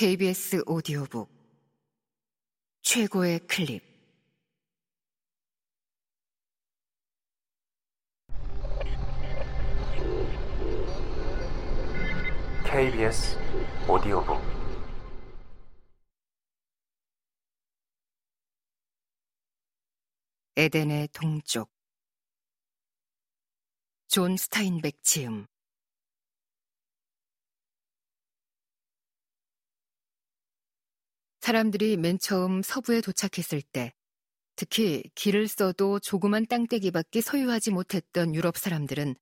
KBS 오디오북. 최고의 클립. KBS 오디오북. 에덴의 동쪽. 존 스타인백 지음 사람들이 맨 처음 서부에 도착했을 때 특히 길을 써도 조그만 땅떼기밖에 소유하지 못했던 유럽 사람들은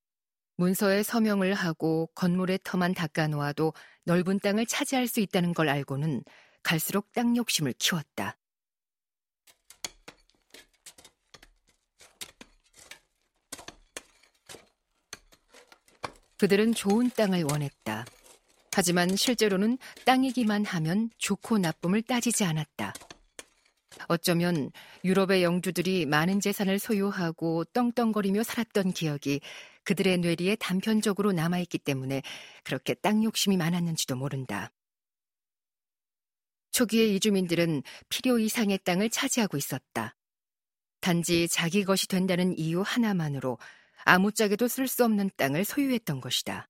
문서에 서명을 하고 건물의 터만 닦아놓아도 넓은 땅을 차지할 수 있다는 걸 알고는 갈수록 땅 욕심을 키웠다. 그들은 좋은 땅을 원했다. 하지만 실제로는 땅이기만 하면 좋고 나쁨을 따지지 않았다. 어쩌면 유럽의 영주들이 많은 재산을 소유하고 떵떵거리며 살았던 기억이 그들의 뇌리에 단편적으로 남아있기 때문에 그렇게 땅 욕심이 많았는지도 모른다. 초기의 이주민들은 필요 이상의 땅을 차지하고 있었다. 단지 자기 것이 된다는 이유 하나만으로 아무짝에도 쓸 수 없는 땅을 소유했던 것이다.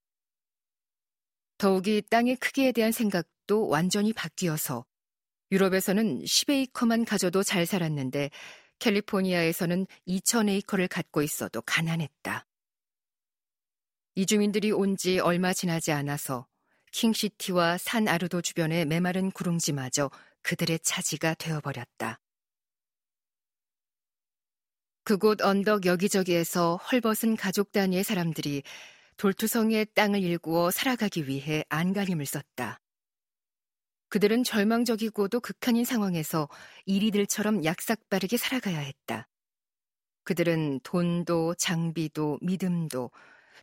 더욱이 땅의 크기에 대한 생각도 완전히 바뀌어서 유럽에서는 10에이커만 가져도 잘 살았는데 캘리포니아에서는 2,000에이커를 갖고 있어도 가난했다. 이주민들이 온 지 얼마 지나지 않아서 킹시티와 산 아르도 주변의 메마른 구릉지마저 그들의 차지가 되어버렸다. 그곳 언덕 여기저기에서 헐벗은 가족 단위의 사람들이 돌투성이의 땅을 일구어 살아가기 위해 안간힘을 썼다. 그들은 절망적이고도 극한인 상황에서 이리들처럼 약삭빠르게 살아가야 했다. 그들은 돈도 장비도 믿음도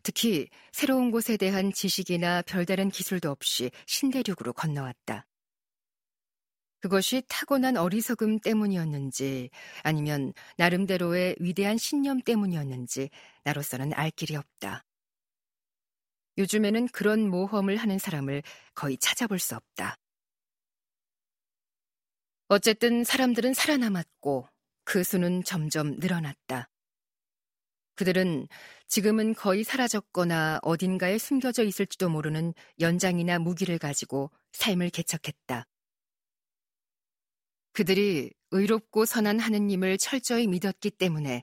특히 새로운 곳에 대한 지식이나 별다른 기술도 없이 신대륙으로 건너왔다. 그것이 타고난 어리석음 때문이었는지 아니면 나름대로의 위대한 신념 때문이었는지 나로서는 알 길이 없다. 요즘에는 그런 모험을 하는 사람을 거의 찾아볼 수 없다. 어쨌든 사람들은 살아남았고 그 수는 점점 늘어났다. 그들은 지금은 거의 사라졌거나 어딘가에 숨겨져 있을지도 모르는 연장이나 무기를 가지고 삶을 개척했다. 그들이 의롭고 선한 하느님을 철저히 믿었기 때문에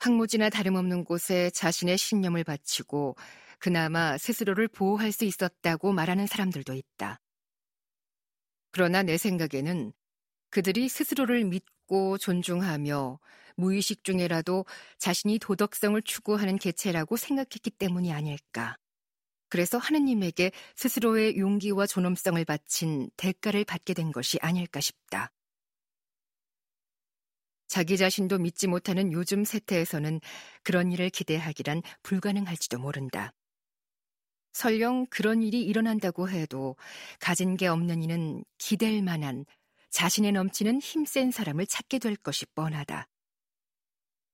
황무지나 다름없는 곳에 자신의 신념을 바치고 그나마 스스로를 보호할 수 있었다고 말하는 사람들도 있다. 그러나 내 생각에는 그들이 스스로를 믿고 존중하며 무의식 중에라도 자신이 도덕성을 추구하는 개체라고 생각했기 때문이 아닐까. 그래서 하느님에게 스스로의 용기와 존엄성을 바친 대가를 받게 된 것이 아닐까 싶다. 자기 자신도 믿지 못하는 요즘 세태에서는 그런 일을 기대하기란 불가능할지도 모른다. 설령 그런 일이 일어난다고 해도 가진 게 없는 이는 기댈 만한 자신에 넘치는 힘센 사람을 찾게 될 것이 뻔하다.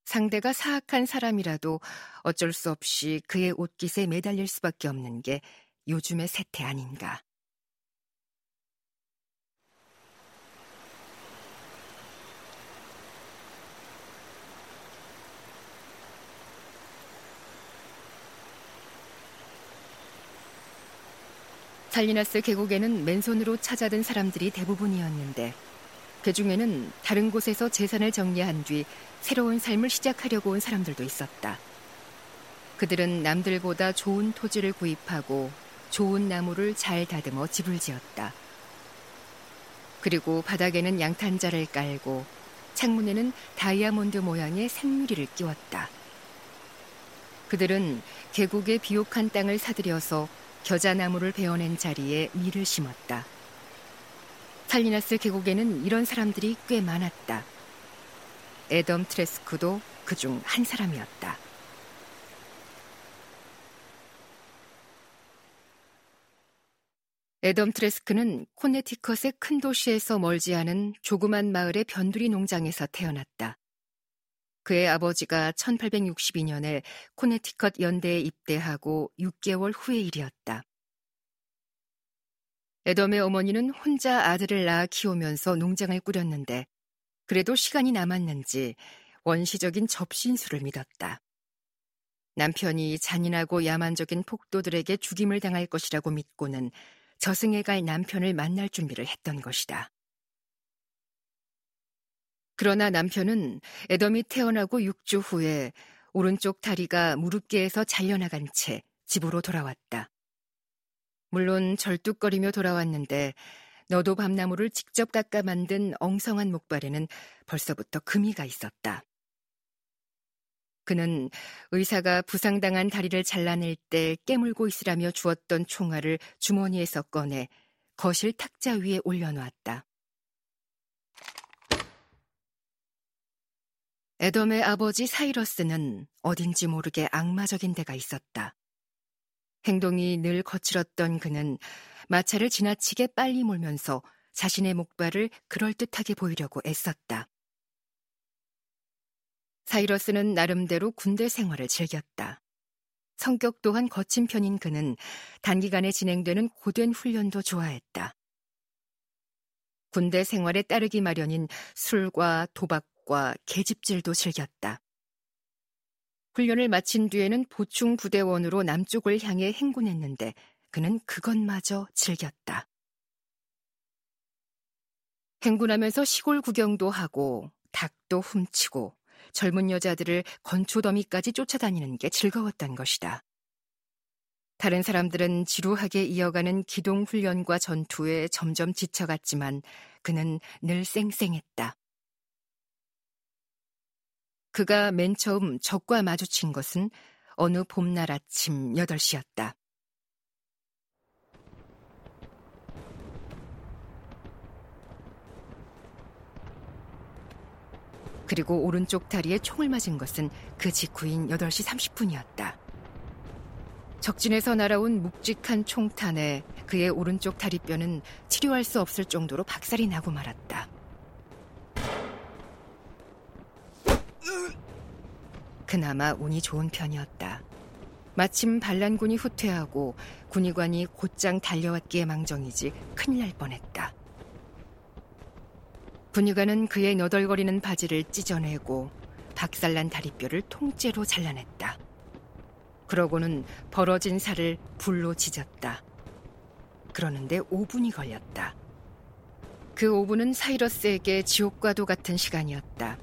상대가 사악한 사람이라도 어쩔 수 없이 그의 옷깃에 매달릴 수밖에 없는 게 요즘의 세태 아닌가. 살리나스 계곡에는 맨손으로 찾아든 사람들이 대부분이었는데 그 중에는 다른 곳에서 재산을 정리한 뒤 새로운 삶을 시작하려고 온 사람들도 있었다. 그들은 남들보다 좋은 토지를 구입하고 좋은 나무를 잘 다듬어 집을 지었다. 그리고 바닥에는 양탄자를 깔고 창문에는 다이아몬드 모양의 생유리를 끼웠다. 그들은 계곡의 비옥한 땅을 사들여서 겨자나무를 베어낸 자리에 밀을 심었다. 살리나스 계곡에는 이런 사람들이 꽤 많았다. 에덤 트레스크도 그 중 한 사람이었다. 에덤 트레스크는 코네티컷의 큰 도시에서 멀지 않은 조그만 마을의 변두리 농장에서 태어났다. 그의 아버지가 1862년에 코네티컷 연대에 입대하고 6개월 후의 일이었다. 에덤의 어머니는 혼자 아들을 낳아 키우면서 농장을 꾸렸는데 그래도 시간이 남았는지 원시적인 접신수를 믿었다. 남편이 잔인하고 야만적인 폭도들에게 죽임을 당할 것이라고 믿고는 저승에 갈 남편을 만날 준비를 했던 것이다. 그러나 남편은 에덤이 태어나고 6주 후에 오른쪽 다리가 무릎계에서 잘려나간 채 집으로 돌아왔다. 물론 절뚝거리며 돌아왔는데 너도 밤나무를 직접 깎아 만든 엉성한 목발에는 벌써부터 금이가 있었다. 그는 의사가 부상당한 다리를 잘라낼 때 깨물고 있으라며 주었던 총알을 주머니에서 꺼내 거실 탁자 위에 올려놓았다. 에덤의 아버지 사이러스는 어딘지 모르게 악마적인 데가 있었다. 행동이 늘 거칠었던 그는 마차를 지나치게 빨리 몰면서 자신의 목발을 그럴듯하게 보이려고 애썼다. 사이러스는 나름대로 군대 생활을 즐겼다. 성격 또한 거친 편인 그는 단기간에 진행되는 고된 훈련도 좋아했다. 군대 생활에 따르기 마련인 술과 도박 과 계집질도 즐겼다. 훈련을 마친 뒤에는 보충 부대원으로 남쪽을 향해 행군했는데 그는 그것마저 즐겼다. 행군하면서 시골 구경도 하고 닭도 훔치고 젊은 여자들을 건초더미까지 쫓아다니는 게 즐거웠던 것이다. 다른 사람들은 지루하게 이어가는 기동 훈련과 전투에 점점 지쳐갔지만 그는 늘 쌩쌩했다. 그가 맨 처음 적과 마주친 것은 어느 봄날 아침 8시였다. 그리고 오른쪽 다리에 총을 맞은 것은 그 직후인 8시 30분이었다. 적진에서 날아온 묵직한 총탄에 그의 오른쪽 다리뼈는 치료할 수 없을 정도로 박살이 나고 말았다. 그나마 운이 좋은 편이었다. 마침 반란군이 후퇴하고 군의관이 곧장 달려왔기에 망정이지 큰일 날 뻔했다. 분유관은 그의 너덜거리는 바지를 찢어내고 박살난 다리뼈를 통째로 잘라냈다. 그러고는 벌어진 살을 불로 지졌다. 그러는데 5분이 걸렸다. 그 5분은 사이러스에게 지옥과도 같은 시간이었다.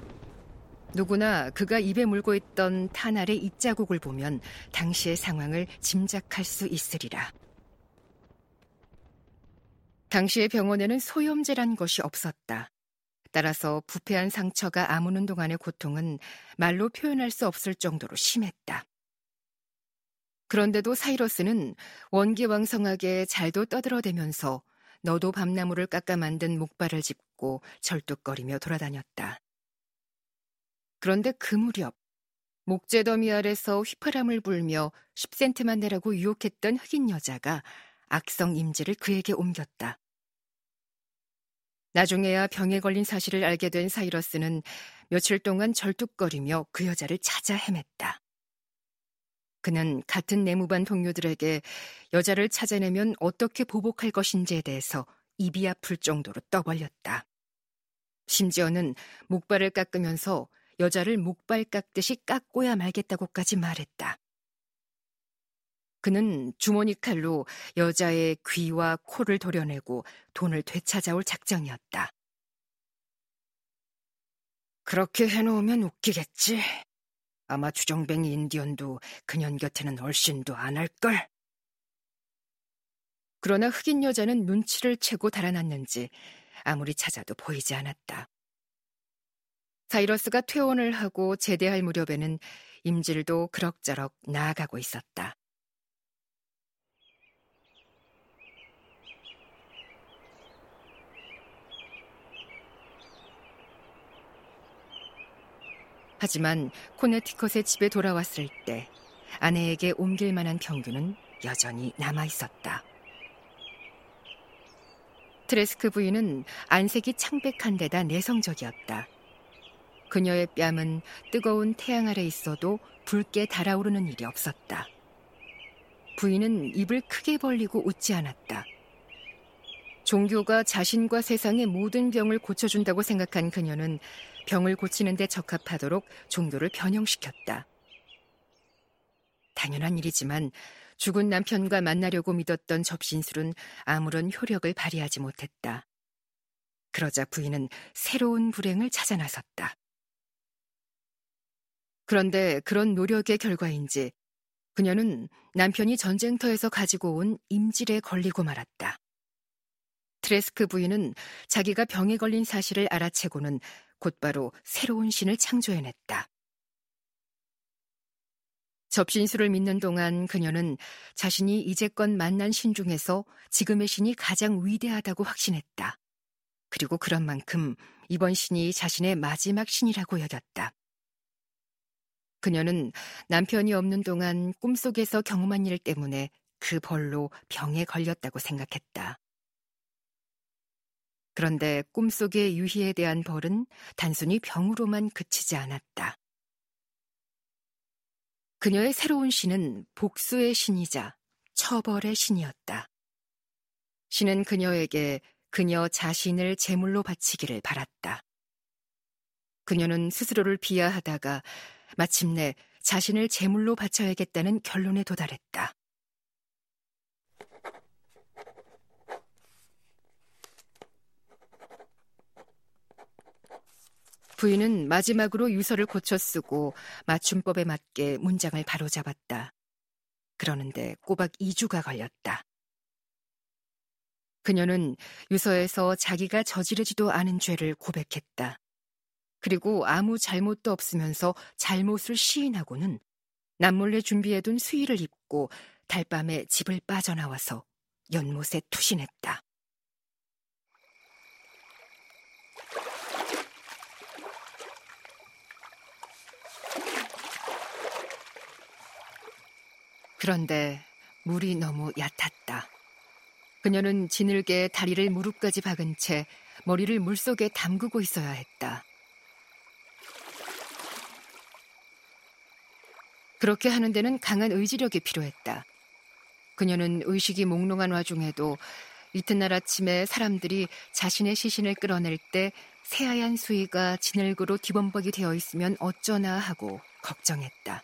누구나 그가 입에 물고 있던 탄알의 입자국을 보면 당시의 상황을 짐작할 수 있으리라. 당시의 병원에는 소염제란 것이 없었다. 따라서 부패한 상처가 아무는 동안의 고통은 말로 표현할 수 없을 정도로 심했다. 그런데도 사이러스는 원기왕성하게 잘도 떠들어대면서 너도 밤나무를 깎아 만든 목발을 짚고 절뚝거리며 돌아다녔다. 그런데 그 무렵 목재 더미 아래서 휘파람을 불며 10센트만 내라고 유혹했던 흑인 여자가 악성 임지를 그에게 옮겼다. 나중에야 병에 걸린 사실을 알게 된 사이러스는 며칠 동안 절뚝거리며 그 여자를 찾아 헤맸다. 그는 같은 내무반 동료들에게 여자를 찾아내면 어떻게 보복할 것인지에 대해서 입이 아플 정도로 떠벌렸다. 심지어는 목발을 깎으면서 여자를 목발 깎듯이 깎고야 말겠다고까지 말했다. 그는 주머니 칼로 여자의 귀와 코를 도려내고 돈을 되찾아올 작정이었다. 그렇게 해놓으면 웃기겠지. 아마 주정뱅이 인디언도 그년 곁에는 얼씬도 안 할걸. 그러나 흑인 여자는 눈치를 채고 달아났는지 아무리 찾아도 보이지 않았다. 사이러스가 퇴원을 하고 제대할 무렵에는 임질도 그럭저럭 나아가고 있었다. 하지만 코네티컷의 집에 돌아왔을 때 아내에게 옮길 만한 평균은 여전히 남아 있었다. 트레스크 부인은 안색이 창백한 데다 내성적이었다. 그녀의 뺨은 뜨거운 태양 아래 있어도 붉게 달아오르는 일이 없었다. 부인은 입을 크게 벌리고 웃지 않았다. 종교가 자신과 세상의 모든 병을 고쳐준다고 생각한 그녀는 병을 고치는 데 적합하도록 종교를 변형시켰다. 당연한 일이지만 죽은 남편과 만나려고 믿었던 접신술은 아무런 효력을 발휘하지 못했다. 그러자 부인은 새로운 불행을 찾아 나섰다. 그런데 그런 노력의 결과인지 그녀는 남편이 전쟁터에서 가지고 온 임질에 걸리고 말았다. 트레스크 부인은 자기가 병에 걸린 사실을 알아채고는 곧바로 새로운 신을 창조해냈다. 접신수를 믿는 동안 그녀는 자신이 이제껏 만난 신 중에서 지금의 신이 가장 위대하다고 확신했다. 그리고 그런 만큼 이번 신이 자신의 마지막 신이라고 여겼다. 그녀는 남편이 없는 동안 꿈속에서 경험한 일 때문에 그 벌로 병에 걸렸다고 생각했다. 그런데 꿈속의 유희에 대한 벌은 단순히 병으로만 그치지 않았다. 그녀의 새로운 신은 복수의 신이자 처벌의 신이었다. 신은 그녀에게 그녀 자신을 제물로 바치기를 바랐다. 그녀는 스스로를 비하하다가 마침내 자신을 제물로 바쳐야겠다는 결론에 도달했다. 부인은 마지막으로 유서를 고쳐 쓰고 맞춤법에 맞게 문장을 바로잡았다. 그러는데 꼬박 2주가 걸렸다. 그녀는 유서에서 자기가 저지르지도 않은 죄를 고백했다. 그리고 아무 잘못도 없으면서 잘못을 시인하고는 남몰래 준비해둔 수의를 입고 달밤에 집을 빠져나와서 연못에 투신했다. 그런데 물이 너무 얕았다. 그녀는 지늘게 다리를 무릎까지 박은 채 머리를 물속에 담그고 있어야 했다. 그렇게 하는 데는 강한 의지력이 필요했다. 그녀는 의식이 몽롱한 와중에도 이튿날 아침에 사람들이 자신의 시신을 끌어낼 때 새하얀 수위가 진흙으로 뒤범벅이 되어 있으면 어쩌나 하고 걱정했다.